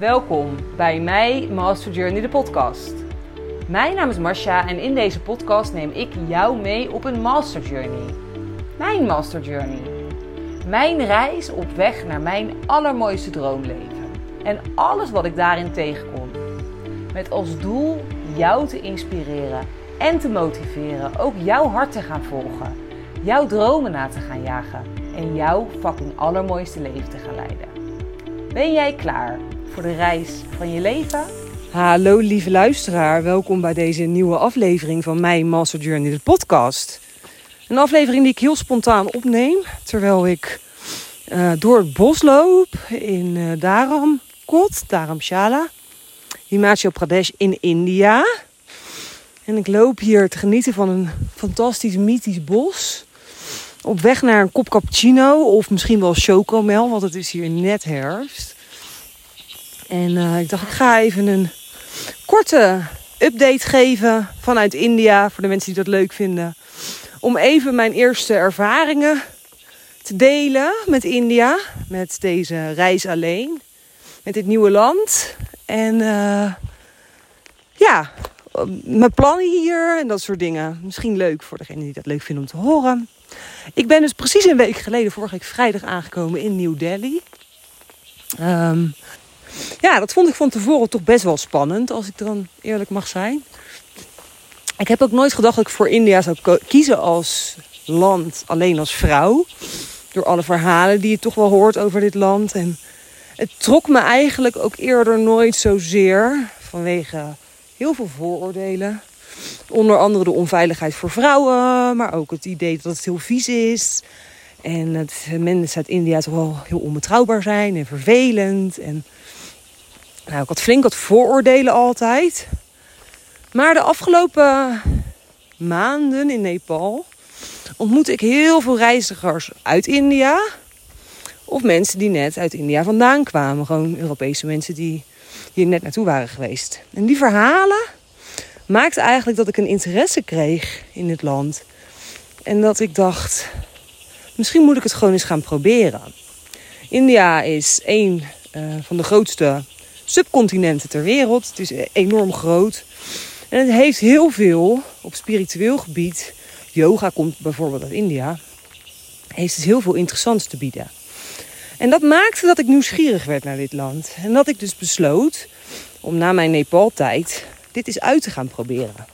Welkom bij mij Master Journey de podcast. Mijn naam is Marcia en in deze podcast neem ik jou mee op een Master Journey. Mijn Master Journey. Mijn reis op weg naar mijn allermooiste droomleven. En alles wat ik daarin tegenkom. Met als doel jou te inspireren en te motiveren ook jouw hart te gaan volgen. Jouw dromen na te gaan jagen en jouw fucking allermooiste leven te gaan leiden. Ben jij klaar voor de reis van je leven? Hallo lieve luisteraar, welkom bij deze nieuwe aflevering van mijn Master Journey, de podcast. Een aflevering die ik heel spontaan opneem terwijl ik uh, door het bos loop in uh, Dharam Kot, Dharamshala, Himachal Pradesh in India. En ik loop hier te genieten van een fantastisch mythisch bos. Op weg naar een kop cappuccino of misschien wel chocomel, want het is hier net herfst. En uh, ik dacht, ik ga even een korte update geven vanuit India voor de mensen die dat leuk vinden. Om even mijn eerste ervaringen te delen met India, met deze reis alleen, met dit nieuwe land. En uh, ja, mijn plannen hier en dat soort dingen. Misschien leuk voor degenen die dat leuk vinden om te horen. Ik ben dus precies een week geleden, vorige week vrijdag, aangekomen in New Delhi. Um, ja, dat vond ik van tevoren toch best wel spannend, als ik dan eerlijk mag zijn. Ik heb ook nooit gedacht dat ik voor India zou kiezen als land, alleen als vrouw. Door alle verhalen die je toch wel hoort over dit land. En het trok me eigenlijk ook eerder nooit zozeer vanwege heel veel vooroordelen. Onder andere de onveiligheid voor vrouwen, maar ook het idee dat het heel vies is. En dat mensen uit India toch wel heel onbetrouwbaar zijn en vervelend. En nou, ik had flink wat vooroordelen altijd. Maar de afgelopen maanden in Nepal ontmoette ik heel veel reizigers uit India. Of mensen die net uit India vandaan kwamen. Gewoon Europese mensen die hier net naartoe waren geweest. En die verhalen maakten eigenlijk dat ik een interesse kreeg in het land. En dat ik dacht, misschien moet ik het gewoon eens gaan proberen. India is een uh, van de grootste subcontinenten ter wereld. Het is enorm groot. En het heeft heel veel op spiritueel gebied. Yoga komt bijvoorbeeld uit India. Heeft het heel veel interessants te bieden. En dat maakte dat ik nieuwsgierig werd naar dit land. En dat ik dus besloot om na mijn Nepal-tijd dit eens uit te gaan proberen.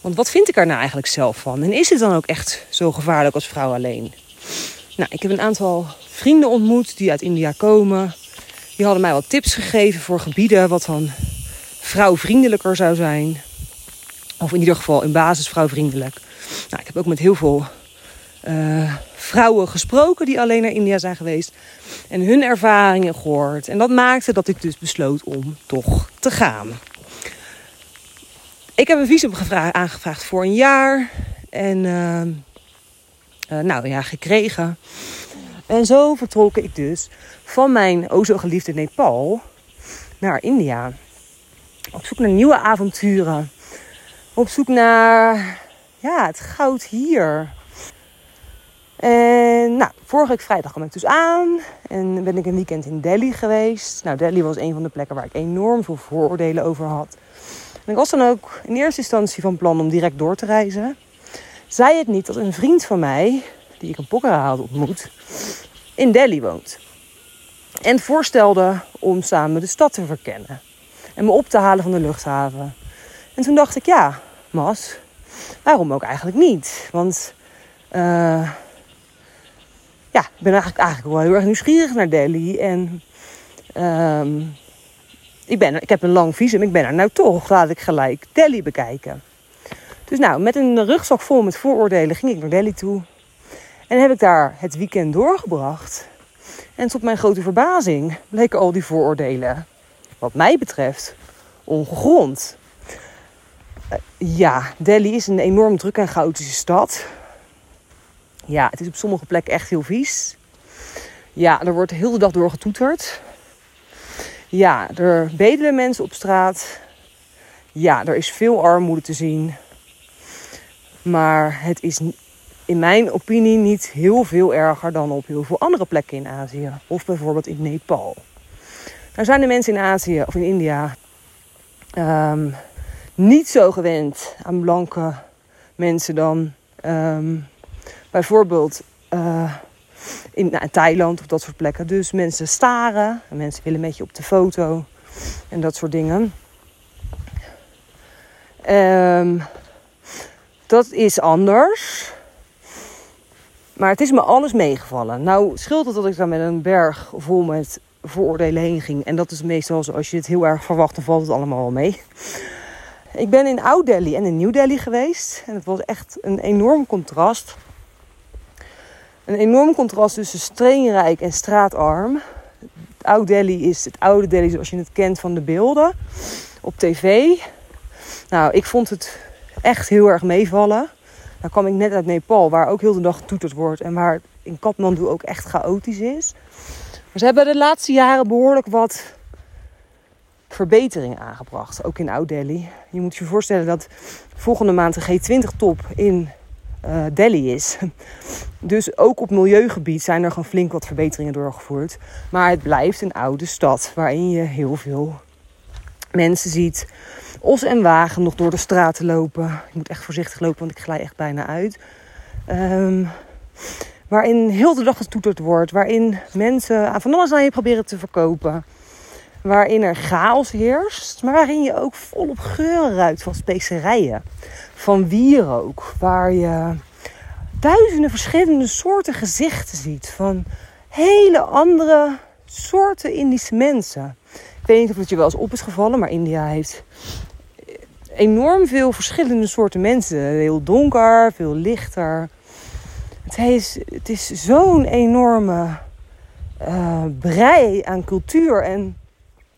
Want wat vind ik er nou eigenlijk zelf van? En is het dan ook echt zo gevaarlijk als vrouw alleen? Nou, ik heb een aantal vrienden ontmoet die uit India komen. Die hadden mij wat tips gegeven voor gebieden wat dan vrouwvriendelijker zou zijn. Of in ieder geval in basis vrouwvriendelijk. Nou, ik heb ook met heel veel uh, vrouwen gesproken die alleen naar India zijn geweest. En hun ervaringen gehoord. En dat maakte dat ik dus besloot om toch te gaan. Ik heb een visum aangevraagd voor een jaar. En uh, uh, nou ja, gekregen. En zo vertrok ik dus van mijn o zo geliefde Nepal naar India. Op zoek naar nieuwe avonturen. Op zoek naar ja, het goud hier. En nou, vorige vrijdag kwam ik dus aan. En ben ik een weekend in Delhi geweest. Nou, Delhi was een van de plekken waar ik enorm veel vooroordelen over had. En ik was dan ook in eerste instantie van plan om direct door te reizen. Zij het niet dat een vriend van mij, die ik een Pokhara had ontmoet, in Delhi woont. En voorstelde om samen de stad te verkennen. En me op te halen van de luchthaven. En toen dacht ik, ja, Mas, waarom ook eigenlijk niet? Want uh, ja, ik ben eigenlijk, eigenlijk wel heel erg nieuwsgierig naar Delhi. En uh, ik, ben, ik heb een lang visum, ik ben er nou toch. Laat ik gelijk Delhi bekijken. Dus nou, met een rugzak vol met vooroordelen ging ik naar Delhi toe. En heb ik daar het weekend doorgebracht. En tot mijn grote verbazing bleken al die vooroordelen, wat mij betreft, ongegrond. Uh, ja, Delhi is een enorm druk en chaotische stad. Ja, het is op sommige plekken echt heel vies. Ja, er wordt heel de dag door getoeterd. Ja, er bedelen mensen op straat. Ja, er is veel armoede te zien. Maar het is in mijn opinie niet heel veel erger dan op heel veel andere plekken in Azië. Of bijvoorbeeld in Nepal. Er zijn de mensen in Azië of in India ehm, niet zo gewend aan blanke mensen dan ehm, bijvoorbeeld uh, in nou, Thailand of dat soort plekken. Dus mensen staren en mensen willen met je op de foto en dat soort dingen. Um, dat is anders. Maar het is me alles meegevallen. Nou scheelt het dat ik daar met een berg vol met vooroordelen heen ging. En dat is meestal zoals je het heel erg verwacht, dan valt het allemaal wel mee. Ik ben in Oud Delhi en in New Delhi geweest. En het was echt een enorm contrast. Een enorm contrast tussen steenrijk en straatarm. Oud Delhi is het oude Delhi zoals je het kent van de beelden op tv. Nou, ik vond het echt heel erg meevallen. Dan kwam ik net uit Nepal, waar ook heel de dag getoeterd wordt. En waar in Kathmandu ook echt chaotisch is. Maar ze hebben de laatste jaren behoorlijk wat verbeteringen aangebracht. Ook in Oud-Delhi. Je moet je voorstellen dat volgende maand de G20-top in uh, Delhi is. Dus ook op milieugebied zijn er gewoon flink wat verbeteringen doorgevoerd. Maar het blijft een oude stad waarin je heel veel mensen ziet os en wagen nog door de straten lopen. Ik moet echt voorzichtig lopen, want ik glij echt bijna uit. Um, waarin heel de dag getoeterd wordt. Waarin mensen van alles aan je proberen te verkopen. Waarin er chaos heerst. Maar waarin je ook volop geuren ruikt van specerijen. Van wierook. Waar je duizenden verschillende soorten gezichten ziet. Van hele andere soorten Indische mensen. Ik weet niet of het je wel eens op is gevallen, maar India heeft enorm veel verschillende soorten mensen. Heel donker, veel lichter. Het is, het is zo'n enorme uh, brei aan cultuur en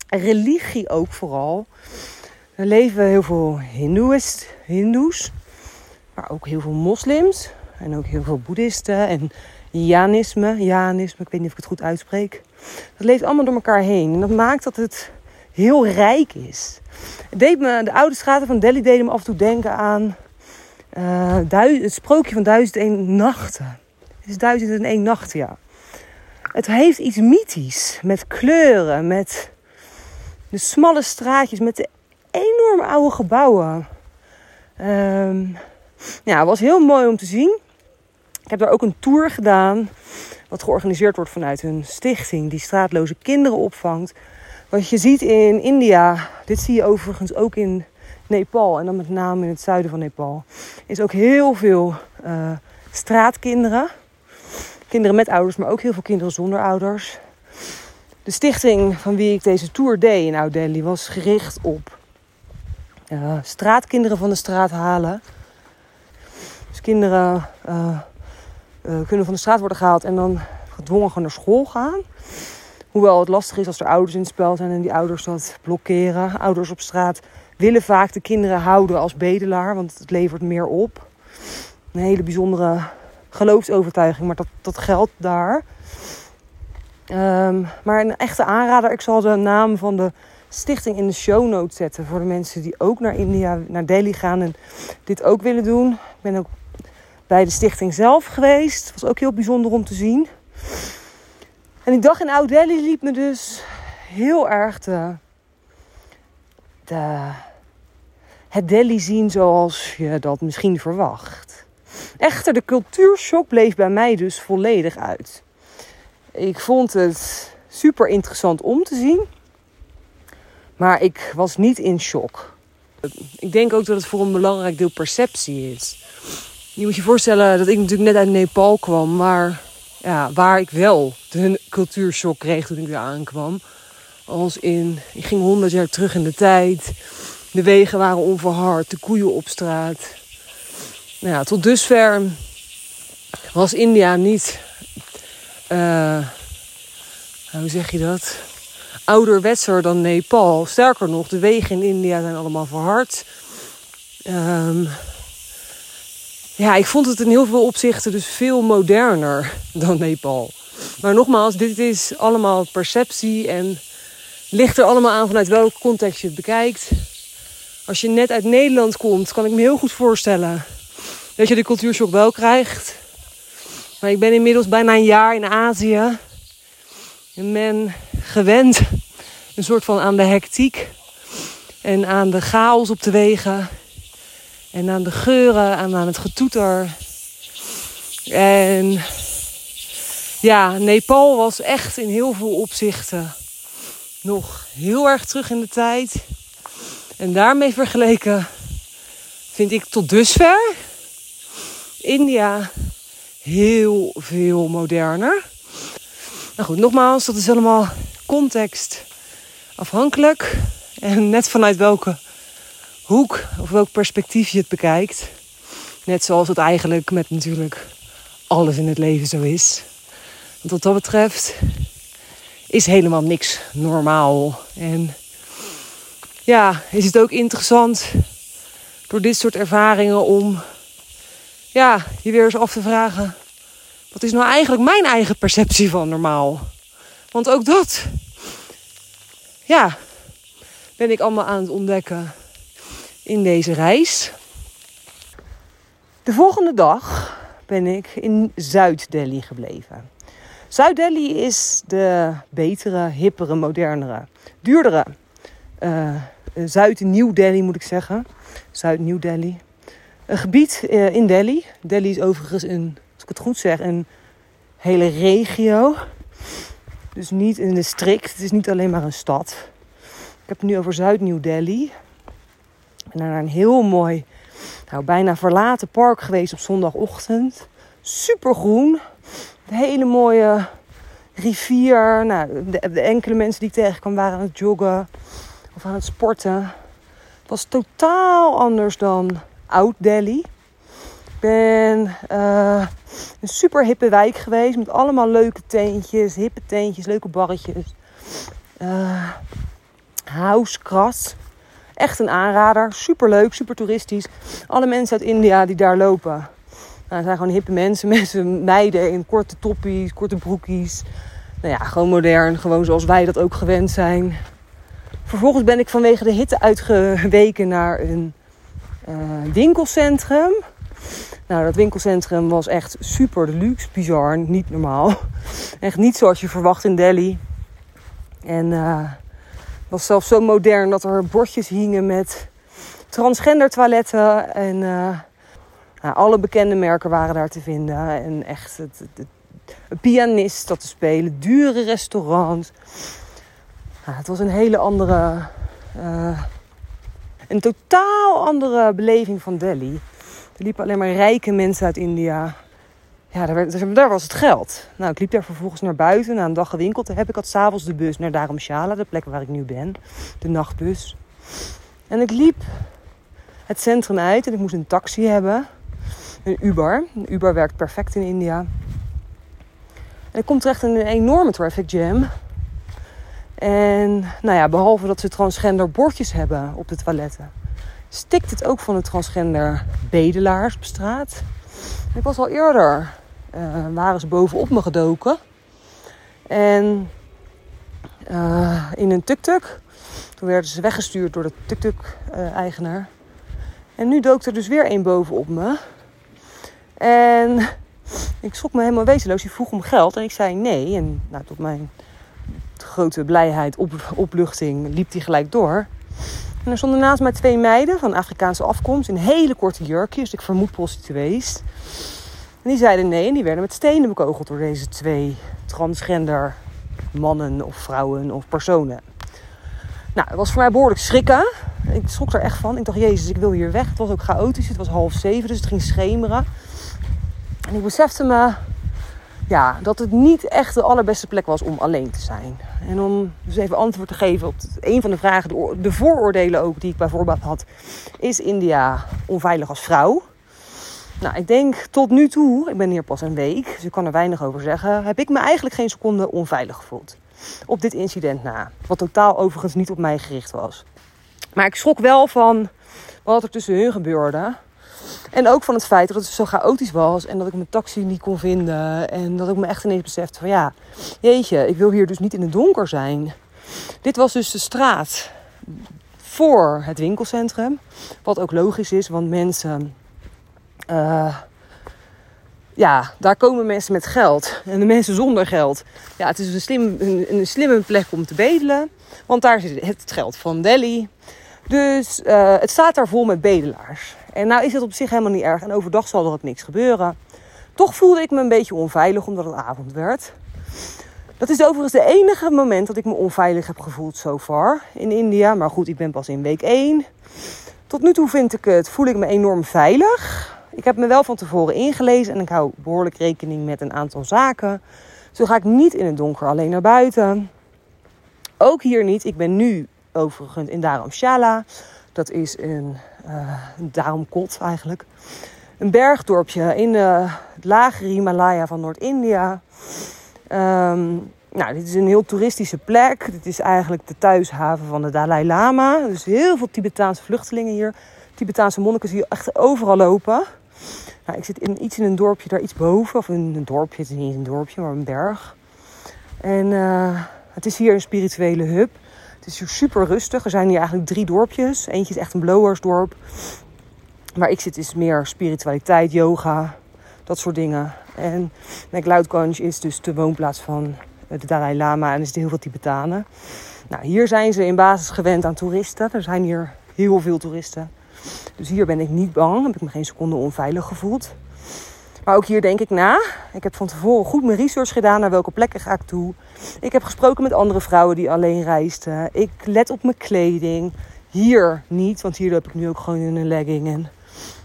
religie ook vooral. Er leven heel veel Hindoeïst, Hindoes, maar ook heel veel moslims en ook heel veel boeddhisten en Janisme, Janisme, ik weet niet of ik het goed uitspreek. Dat leeft allemaal door elkaar heen en dat maakt dat het heel rijk is. Deed me, de oude straten van Delhi deden me af en toe denken aan uh, het sprookje van duizend en nachten. Het is duizend en één nachten, ja. Het heeft iets mythisch met kleuren, met de smalle straatjes, met de enorm oude gebouwen. Um, ja, het was heel mooi om te zien. Ik heb daar ook een tour gedaan, wat georganiseerd wordt vanuit een stichting die straatloze kinderen opvangt. Wat je ziet in India, dit zie je overigens ook in Nepal en dan met name in het zuiden van Nepal, is ook heel veel uh, straatkinderen. Kinderen met ouders, maar ook heel veel kinderen zonder ouders. De stichting van wie ik deze tour deed in Oud Delhi was gericht op uh, straatkinderen van de straat halen. Dus kinderen uh, kunnen van de straat worden gehaald en dan gedwongen naar school gaan. Hoewel het lastig is als er ouders in het spel zijn en die ouders dat blokkeren. Ouders op straat willen vaak de kinderen houden als bedelaar, want het levert meer op. Een hele bijzondere geloofsovertuiging, maar dat, dat geldt daar. Um, maar een echte aanrader, ik zal de naam van de stichting in de show notes zetten voor de mensen die ook naar India, naar Delhi gaan en dit ook willen doen. Ik ben ook bij de stichting zelf geweest. Het was ook heel bijzonder om te zien. En die dag in Oud Delhi liep me dus heel erg de, het Delhi zien zoals je dat misschien verwacht. Echter, de cultuurshock bleef bij mij dus volledig uit. Ik vond het super interessant om te zien. Maar ik was niet in shock. Ik denk ook dat het voor een belangrijk deel perceptie is. Je moet je voorstellen dat ik natuurlijk net uit Nepal kwam, maar ja, waar ik wel de cultuurshock kreeg toen ik weer aankwam. Als in, ik ging honderd jaar terug in de tijd. De wegen waren onverhard, de koeien op straat. Nou ja, tot dusver was India niet, uh, hoe zeg je dat? Ouderwetser dan Nepal. Sterker nog, de wegen in India zijn allemaal verhard. Um, ja, ik vond het in heel veel opzichten dus veel moderner dan Nepal. Maar nogmaals, dit is allemaal perceptie en ligt er allemaal aan vanuit welke context je het bekijkt. Als je net uit Nederland komt, kan ik me heel goed voorstellen dat je de cultuurshock wel krijgt. Maar ik ben inmiddels bijna een jaar in Azië. En ben gewend een soort van aan de hectiek en aan de chaos op de wegen. En aan de geuren en aan het getoeter. En ja, Nepal was echt in heel veel opzichten nog heel erg terug in de tijd. En daarmee vergeleken vind ik tot dusver India heel veel moderner. Nou goed, nogmaals, dat is allemaal context afhankelijk. En net vanuit welke hoek of welk perspectief je het bekijkt. Net zoals het eigenlijk met natuurlijk alles in het leven zo is. Want wat dat betreft is helemaal niks normaal. En ja, is het ook interessant door dit soort ervaringen om ja, je weer eens af te vragen: wat is nou eigenlijk mijn eigen perceptie van normaal? Want ook dat, ja, ben ik allemaal aan het ontdekken in deze reis. De volgende dag ben ik in Zuid-Delhi gebleven. Zuid-Delhi is de betere, hippere, modernere, duurdere uh, Zuid-Nieuw Delhi moet ik zeggen. Zuid-Nieuw Delhi. Een gebied uh, in Delhi. Delhi is overigens een, als ik het goed zeg, een hele regio. Dus niet in de strikt. Het is niet alleen maar een stad. Ik heb het nu over Zuid-Nieuw Delhi. Ik ben naar een heel mooi, nou, bijna verlaten park geweest op zondagochtend. Super groen. Een hele mooie rivier. Nou, de, enkele mensen die ik tegenkwam waren aan het joggen of aan het sporten. Het was totaal anders dan Oud Delhi. Ik ben uh, een super hippe wijk geweest met allemaal leuke teentjes, hippe teentjes, leuke barretjes. Uh, Housegras. Echt een aanrader. Super leuk, super toeristisch. Alle mensen uit India die daar lopen. Nou, zijn gewoon hippe mensen. Mensen, meiden in korte toppies, korte broekies. Nou ja, gewoon modern. Gewoon zoals wij dat ook gewend zijn. Vervolgens ben ik vanwege de hitte uitgeweken naar een uh, winkelcentrum. Nou, dat winkelcentrum was echt super deluxe, bizar, niet normaal. Echt niet zoals je verwacht in Delhi. En uh, was zelfs zo modern dat er bordjes hingen met transgender toiletten. En uh, nou, alle bekende merken waren daar te vinden. En echt het, het, een pianist dat te spelen, dure restaurants. Nou, het was een hele andere, uh, een totaal andere beleving van Delhi. Er liepen alleen maar rijke mensen uit India. Ja, daar, was het geld. Nou, ik liep daar vervolgens naar buiten, na een dag gewinkeld. Heb ik had s'avonds de bus naar Dharamshala, de plek waar ik nu ben. De nachtbus. En ik liep het centrum uit en ik moest een taxi hebben. Een Uber. Een Uber werkt perfect in India. En ik kom terecht in een enorme traffic jam. En nou ja, behalve dat ze transgender bordjes hebben op de toiletten, stikt het ook van de transgender bedelaars op straat. Ik was al eerder, uh, waren ze bovenop me gedoken. En uh, in een tuk-tuk. Toen werden ze weggestuurd door de tuk-tuk-eigenaar. en nu dook er dus weer één bovenop me. En ik schrok me helemaal wezenloos. Die vroeg om geld en ik zei nee. En nou, tot mijn grote blijheid, op, opluchting, liep die gelijk door. En er stonden naast mij twee meiden van Afrikaanse afkomst in hele korte jurkjes. ik vermoed prostituees. En die zeiden nee en die werden met stenen bekogeld door deze twee transgender mannen of vrouwen of personen. Nou, het was voor mij behoorlijk schrikken. Ik schrok er echt van. Ik dacht, jezus, ik wil hier weg. Het was ook chaotisch. Het was half zeven, dus het ging schemeren. En ik besefte me ja, dat het niet echt de allerbeste plek was om alleen te zijn. En om dus even antwoord te geven op een van de vragen, de, vooroordelen ook die ik bijvoorbeeld had. Is India onveilig als vrouw? Nou, ik denk tot nu toe, ik ben hier pas een week, dus ik kan er weinig over zeggen, heb ik me eigenlijk geen seconde onveilig gevoeld. Op dit incident na. Wat totaal overigens niet op mij gericht was. Maar ik schrok wel van wat er tussen hun gebeurde. En ook van het feit dat het zo chaotisch was en dat ik mijn taxi niet kon vinden. En dat ik me echt ineens besefte van ja, jeetje, ik wil hier dus niet in het donker zijn. Dit was dus de straat voor het winkelcentrum. Wat ook logisch is, want mensen uh, ja, daar komen mensen met geld. En de mensen zonder geld. Ja, het is een, slim, een, slimme plek om te bedelen. Want daar zit het geld van Delhi. Dus uh, het staat daar vol met bedelaars. En nou is het op zich helemaal niet erg. En overdag zal er ook niks gebeuren. Toch voelde ik me een beetje onveilig omdat het avond werd. Dat is overigens de enige moment dat ik me onveilig heb gevoeld so far in India. Maar goed, ik ben pas in week 1. Tot nu toe vind ik het, voel ik me enorm veilig. Ik heb me wel van tevoren ingelezen en ik hou behoorlijk rekening met een aantal zaken. Zo ga ik niet in het donker alleen naar buiten. Ook hier niet. Ik ben nu overigens in Dharamshala. Dat is een, uh, eigenlijk. Een bergdorpje in uh, het lagere Himalaya van Noord-India. Um, nou, dit is een heel toeristische plek. Dit is eigenlijk de thuishaven van de Dalai Lama. Dus heel veel Tibetaanse vluchtelingen hier. Tibetaanse monniken zie je echt overal lopen. Nou, ik zit in, iets in een dorpje daar iets boven. Of in een dorpje, het is niet een dorpje, maar een berg. En uh, het is hier een spirituele hub. Het is super rustig. Er zijn hier eigenlijk drie dorpjes. Eentje is echt een blowersdorp. Waar ik zit is meer spiritualiteit, yoga, dat soort dingen. En McLeodganj is dus de woonplaats van de Dalai Lama en er zitten heel veel Tibetanen. Nou, hier zijn ze in basis gewend aan toeristen. Er zijn hier heel veel toeristen. Dus hier ben ik niet bang. Heb ik me geen seconde onveilig gevoeld. Maar ook hier denk ik na. Ik heb van tevoren goed mijn research gedaan naar welke plekken ga ik toe. Ik heb gesproken met andere vrouwen die alleen reisden. Ik let op mijn kleding. Hier niet, want hier loop ik nu ook gewoon een legging. En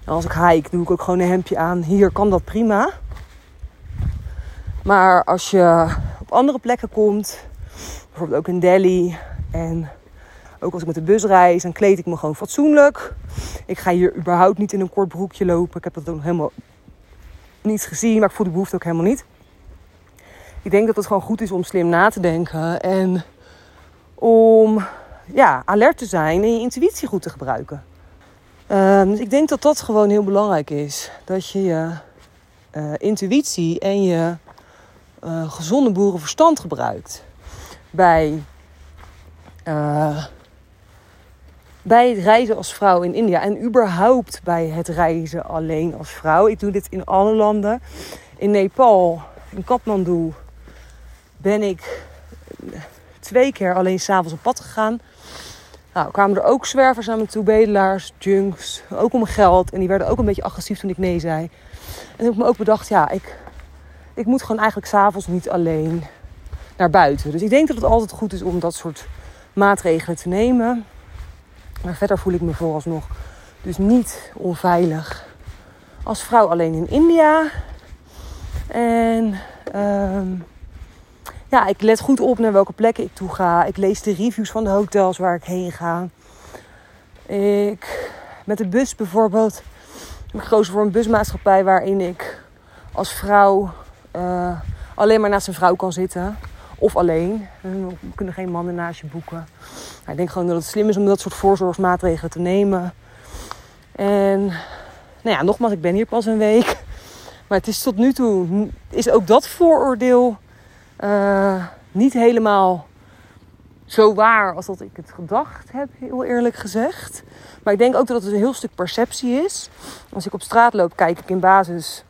als ik hike, doe ik ook gewoon een hemdje aan. Hier kan dat prima. Maar als je op andere plekken komt, bijvoorbeeld ook in Delhi en ook als ik met de bus reis, dan kleed ik me gewoon fatsoenlijk. Ik ga hier überhaupt niet in een kort broekje lopen. Ik heb dat ook helemaal niet gezien, maar ik voel de behoefte ook helemaal niet. Ik denk dat het gewoon goed is om slim na te denken en om ja, alert te zijn en je intuïtie goed te gebruiken. Uh, dus ik denk dat dat gewoon heel belangrijk is. Dat je je uh, intuïtie en je uh, gezonde boerenverstand gebruikt. Bij, uh, bij het reizen als vrouw in India. En überhaupt bij het reizen alleen als vrouw. Ik doe dit in alle landen. In Nepal, in Kathmandu, ben ik twee keer alleen s'avonds op pad gegaan. Nou, kwamen er ook zwervers naar me toe, bedelaars, junks, ook om geld. En die werden ook een beetje agressief toen ik nee zei. En toen heb ik me ook bedacht, ja, ik, ik moet gewoon eigenlijk s'avonds niet alleen naar buiten. Dus ik denk dat het altijd goed is om dat soort maatregelen te nemen. Maar verder voel ik me vooralsnog dus niet onveilig als vrouw alleen in India. En um, ja, ik let goed op naar welke plekken ik toe ga. Ik lees de reviews van de hotels waar ik heen ga. Ik, met de bus bijvoorbeeld, ik gekozen voor een busmaatschappij waarin ik als vrouw uh, alleen maar naast een vrouw kan zitten. Of alleen. We kunnen geen mannen naast je boeken. Maar ik denk gewoon dat het slim is om dat soort voorzorgsmaatregelen te nemen. En nou ja, nogmaals, ik ben hier pas een week. Maar het is tot nu toe, is ook dat vooroordeel uh, niet helemaal zo waar als dat ik het gedacht heb, heel eerlijk gezegd. Maar ik denk ook dat het een heel stuk perceptie is. Als ik op straat loop, kijk ik in basis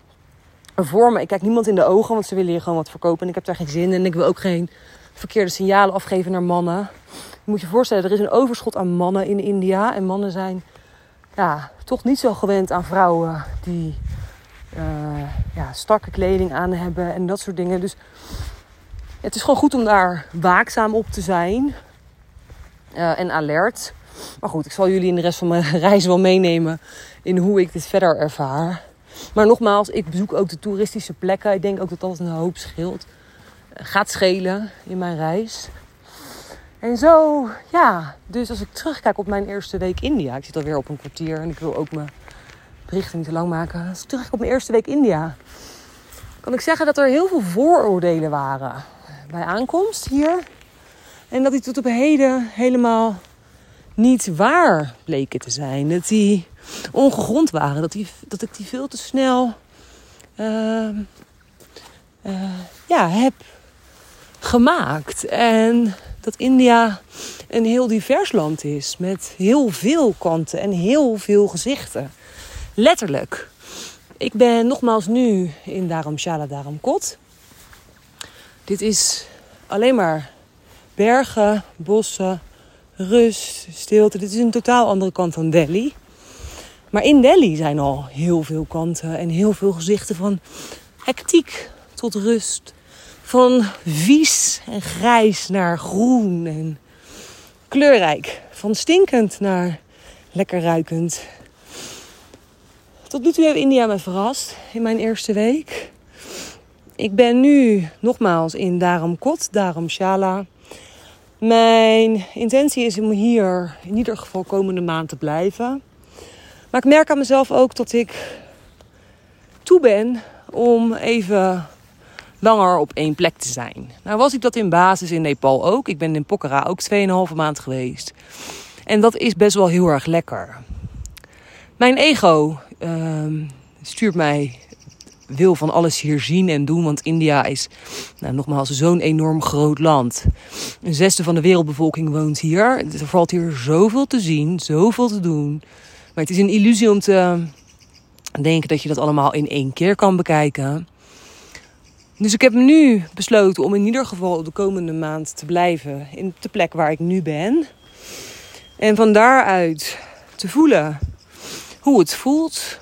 voor me. Ik kijk niemand in de ogen, want ze willen hier gewoon wat verkopen. En ik heb daar geen zin in. En ik wil ook geen verkeerde signalen afgeven naar mannen. Moet je voorstellen, er is een overschot aan mannen in India. En mannen zijn ja, toch niet zo gewend aan vrouwen die uh, ja, strakke kleding aan hebben en dat soort dingen. Dus het is gewoon goed om daar waakzaam op te zijn uh, en alert. Maar goed, ik zal jullie in de rest van mijn reis wel meenemen in hoe ik dit verder ervaar. Maar nogmaals, ik bezoek ook de toeristische plekken. Ik denk ook dat dat een hoop scheelt. Uh, gaat schelen in mijn reis. En zo, ja. Dus als ik terugkijk op mijn eerste week India. Ik zit alweer op een kwartier en ik wil ook mijn berichten niet te lang maken. Als ik terugkijk op mijn eerste week India. Kan ik zeggen dat er heel veel vooroordelen waren bij aankomst hier. En dat die tot op heden helemaal niet waar bleken te zijn. Dat die ongegrond waren. Dat, die, dat ik die veel te snel uh, uh, ja, heb gemaakt. En dat India een heel divers land is. Met heel veel kanten en heel veel gezichten. Letterlijk. Ik ben nogmaals nu in Dharamshala Dharamkot. Dit is alleen maar bergen, bossen, rust, stilte. Dit is een totaal andere kant van Delhi. Maar in Delhi zijn al heel veel kanten en heel veel gezichten van hectiek tot rust. Van vies en grijs naar groen en kleurrijk. Van stinkend naar lekker ruikend. Tot nu toe heeft India me verrast in mijn eerste week. Ik ben nu nogmaals in Dharamkot, Dharamshala. Mijn intentie is om hier in ieder geval komende maand te blijven. Maar ik merk aan mezelf ook dat ik toe ben om even langer op één plek te zijn. Nou was ik dat in basis in Nepal ook. Ik ben in Pokhara ook 2,5 maand geweest. En dat is best wel heel erg lekker. Mijn ego uh, stuurt mij wil van alles hier zien en doen. Want India is, nou, nogmaals, zo'n enorm groot land. Een zesde van de wereldbevolking woont hier. Er valt hier zoveel te zien, zoveel te doen. Maar het is een illusie om te denken dat je dat allemaal in één keer kan bekijken. Dus ik heb nu besloten om in ieder geval de komende maand te blijven in de plek waar ik nu ben. En van daaruit te voelen hoe het voelt.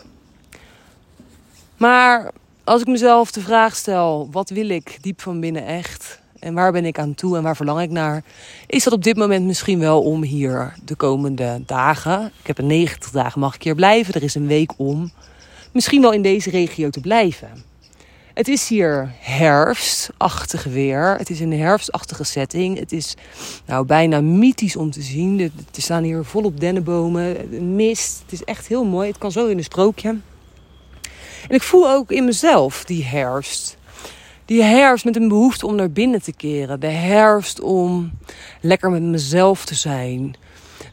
Maar als ik mezelf de vraag stel: wat wil ik diep van binnen echt? En waar ben ik aan toe en waar verlang ik naar? Is dat op dit moment misschien wel om hier de komende dagen, ik heb een 90 dagen, mag ik hier blijven, er is een week om, misschien wel in deze regio te blijven. Het is hier herfstachtig weer. Het is een herfstachtige setting. Het is nou, bijna mythisch om te zien. Er staan hier volop dennenbomen, mist. Het is echt heel mooi. Het kan zo in een sprookje. En ik voel ook in mezelf die herfst. Die herfst met een behoefte om naar binnen te keren. De herfst om lekker met mezelf te zijn.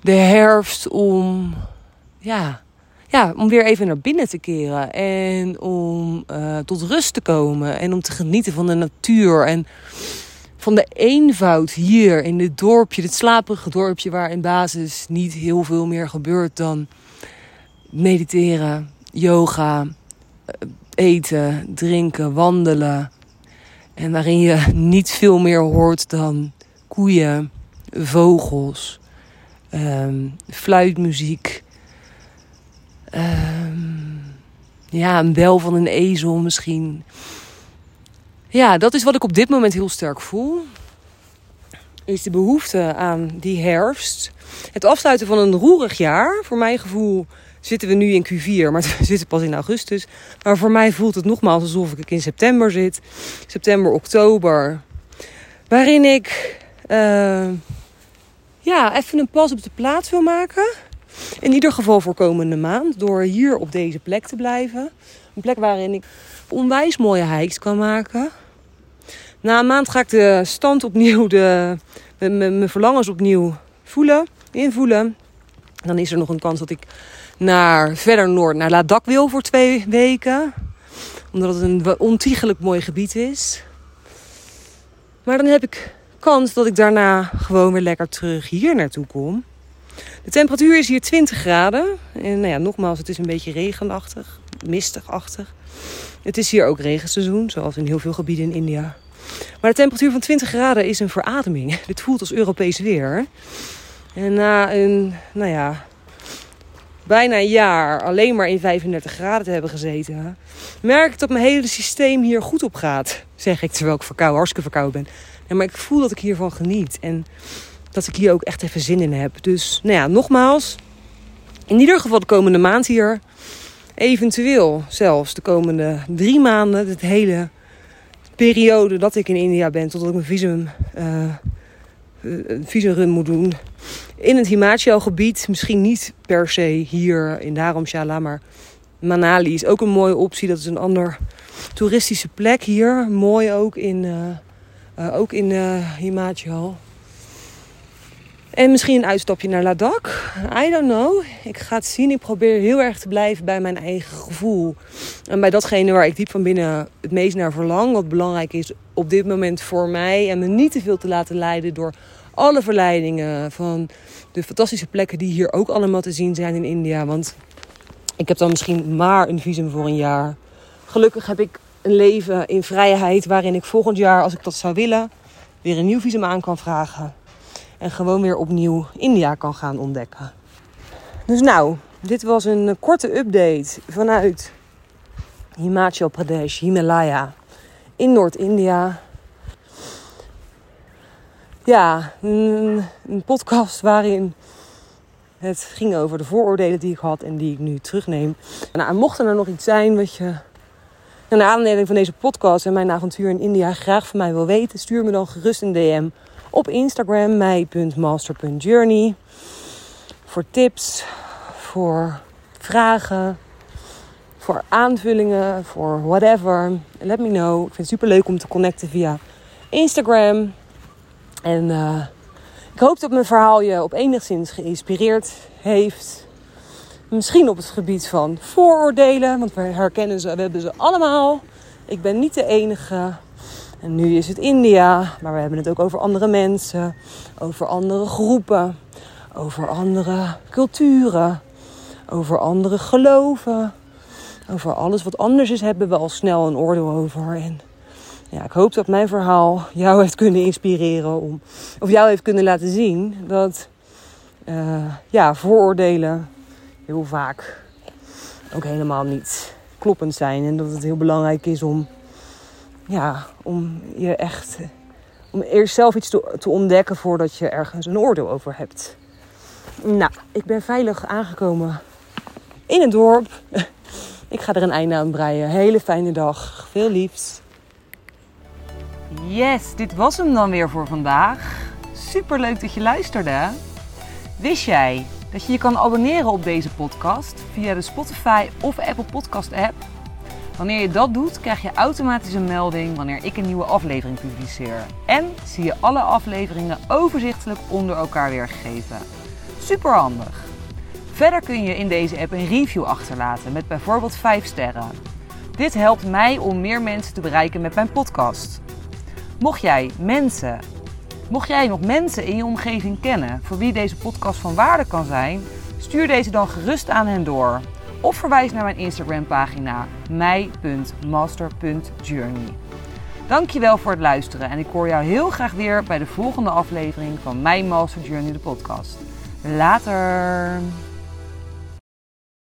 De herfst om, ja, ja, om weer even naar binnen te keren. En om uh, tot rust te komen. En om te genieten van de natuur. En van de eenvoud hier in dit dorpje. Dit slaperige dorpje waar in basis niet heel veel meer gebeurt dan mediteren, yoga, eh, eten, drinken, wandelen. En waarin je niet veel meer hoort dan koeien, vogels, um, fluitmuziek. Um, ja, een bel van een ezel misschien. Ja, dat is wat ik op dit moment heel sterk voel. Is de behoefte aan die herfst. Het afsluiten van een roerig jaar, voor mijn gevoel zitten we nu in Q4, maar we zitten pas in augustus. Maar voor mij voelt het nogmaals alsof ik in september zit. September, oktober. Waarin ik uh, ja, even een pas op de plaats wil maken. In ieder geval voor komende maand. Door hier op deze plek te blijven. Een plek waarin ik onwijs mooie hikes kan maken. Na een maand ga ik de stand opnieuw, de, mijn verlangens opnieuw voelen, invoelen. Dan is er nog een kans dat ik naar verder noord, naar Ladakh wil voor twee weken. Omdat het een ontiegelijk mooi gebied is. Maar dan heb ik kans dat ik daarna gewoon weer lekker terug hier naartoe kom. De temperatuur is hier 20 graden. En nou ja, nogmaals, het is een beetje regenachtig, mistigachtig. Het is hier ook regenseizoen, zoals in heel veel gebieden in India. Maar de temperatuur van 20 graden is een verademing. Dit voelt als Europees weer. En na een, nou ja, bijna een jaar alleen maar in 35 graden te hebben gezeten, merk ik dat mijn hele systeem hier goed op gaat. Zeg ik terwijl ik verkouden, hartstikke verkouden ben. Maar ik voel dat ik hiervan geniet en dat ik hier ook echt even zin in heb. Dus nou ja, nogmaals, in ieder geval de komende maand hier. Eventueel zelfs de komende drie maanden, het hele periode dat ik in India ben, totdat ik mijn visum, uh, visumrun moet doen in het Himachal-gebied. Misschien niet per se hier in Dharamshala, maar Manali is ook een mooie optie. Dat is een ander toeristische plek hier. Mooi ook in, uh, ook in Himachal. En misschien een uitstapje naar Ladakh. I don't know. Ik ga het zien. Ik probeer heel erg te blijven bij mijn eigen gevoel. En bij datgene waar ik diep van binnen het meest naar verlang. Wat belangrijk is op dit moment voor mij. En me niet te veel te laten leiden door alle verleidingen van de fantastische plekken die hier ook allemaal te zien zijn in India. Want Ik heb dan misschien maar een visum voor een jaar. Gelukkig heb ik een leven in vrijheid waarin ik volgend jaar, als ik dat zou willen, weer een nieuw visum aan kan vragen. En gewoon weer opnieuw India kan gaan ontdekken. Dus nou, dit was een korte update vanuit Himachal Pradesh, Himalaya, in Noord-India. Ja, een, podcast waarin het ging over de vooroordelen die ik had en die ik nu terugneem. Nou, mocht er nog iets zijn wat je naar aanleiding van deze podcast en mijn avontuur in India graag van mij wil weten, stuur me dan gerust een DM op Instagram, mij.master.journey. Voor tips, voor vragen, voor aanvullingen, voor whatever. Let me know. Ik vind het super leuk om te connecten via Instagram. En uh, ik hoop dat mijn verhaal je op enigszins geïnspireerd heeft. Misschien op het gebied van vooroordelen, want we herkennen ze, we hebben ze allemaal. Ik ben niet de enige. En nu is het India, maar we hebben het ook over andere mensen, over andere groepen, over andere culturen, over andere geloven. Over alles wat anders is, hebben we al snel een oordeel over. En ja, ik hoop dat mijn verhaal jou heeft kunnen inspireren om, of jou heeft kunnen laten zien dat uh, ja, vooroordelen heel vaak ook helemaal niet kloppend zijn. En dat het heel belangrijk is om, ja, om je echt, om eerst zelf iets te, te ontdekken voordat je ergens een oordeel over hebt. Nou, ik ben veilig aangekomen in het dorp. Ik ga er een einde aan breien. Hele fijne dag. Veel liefs. Yes, dit was hem dan weer voor vandaag. Super leuk dat je luisterde. Wist jij dat je je kan abonneren op deze podcast via de Spotify of Apple Podcast app? Wanneer je dat doet, krijg je automatisch een melding wanneer ik een nieuwe aflevering publiceer. En zie je alle afleveringen overzichtelijk onder elkaar weergegeven. Super handig. Verder kun je in deze app een review achterlaten met bijvoorbeeld 5 sterren. Dit helpt mij om meer mensen te bereiken met mijn podcast. Mocht jij mensen, mocht jij nog mensen in je omgeving kennen voor wie deze podcast van waarde kan zijn, stuur deze dan gerust aan hen door. Of verwijs naar mijn Instagram pagina mij.master.journey. Dankjewel voor het luisteren en ik hoor jou heel graag weer bij de volgende aflevering van My Master Journey de podcast. Later!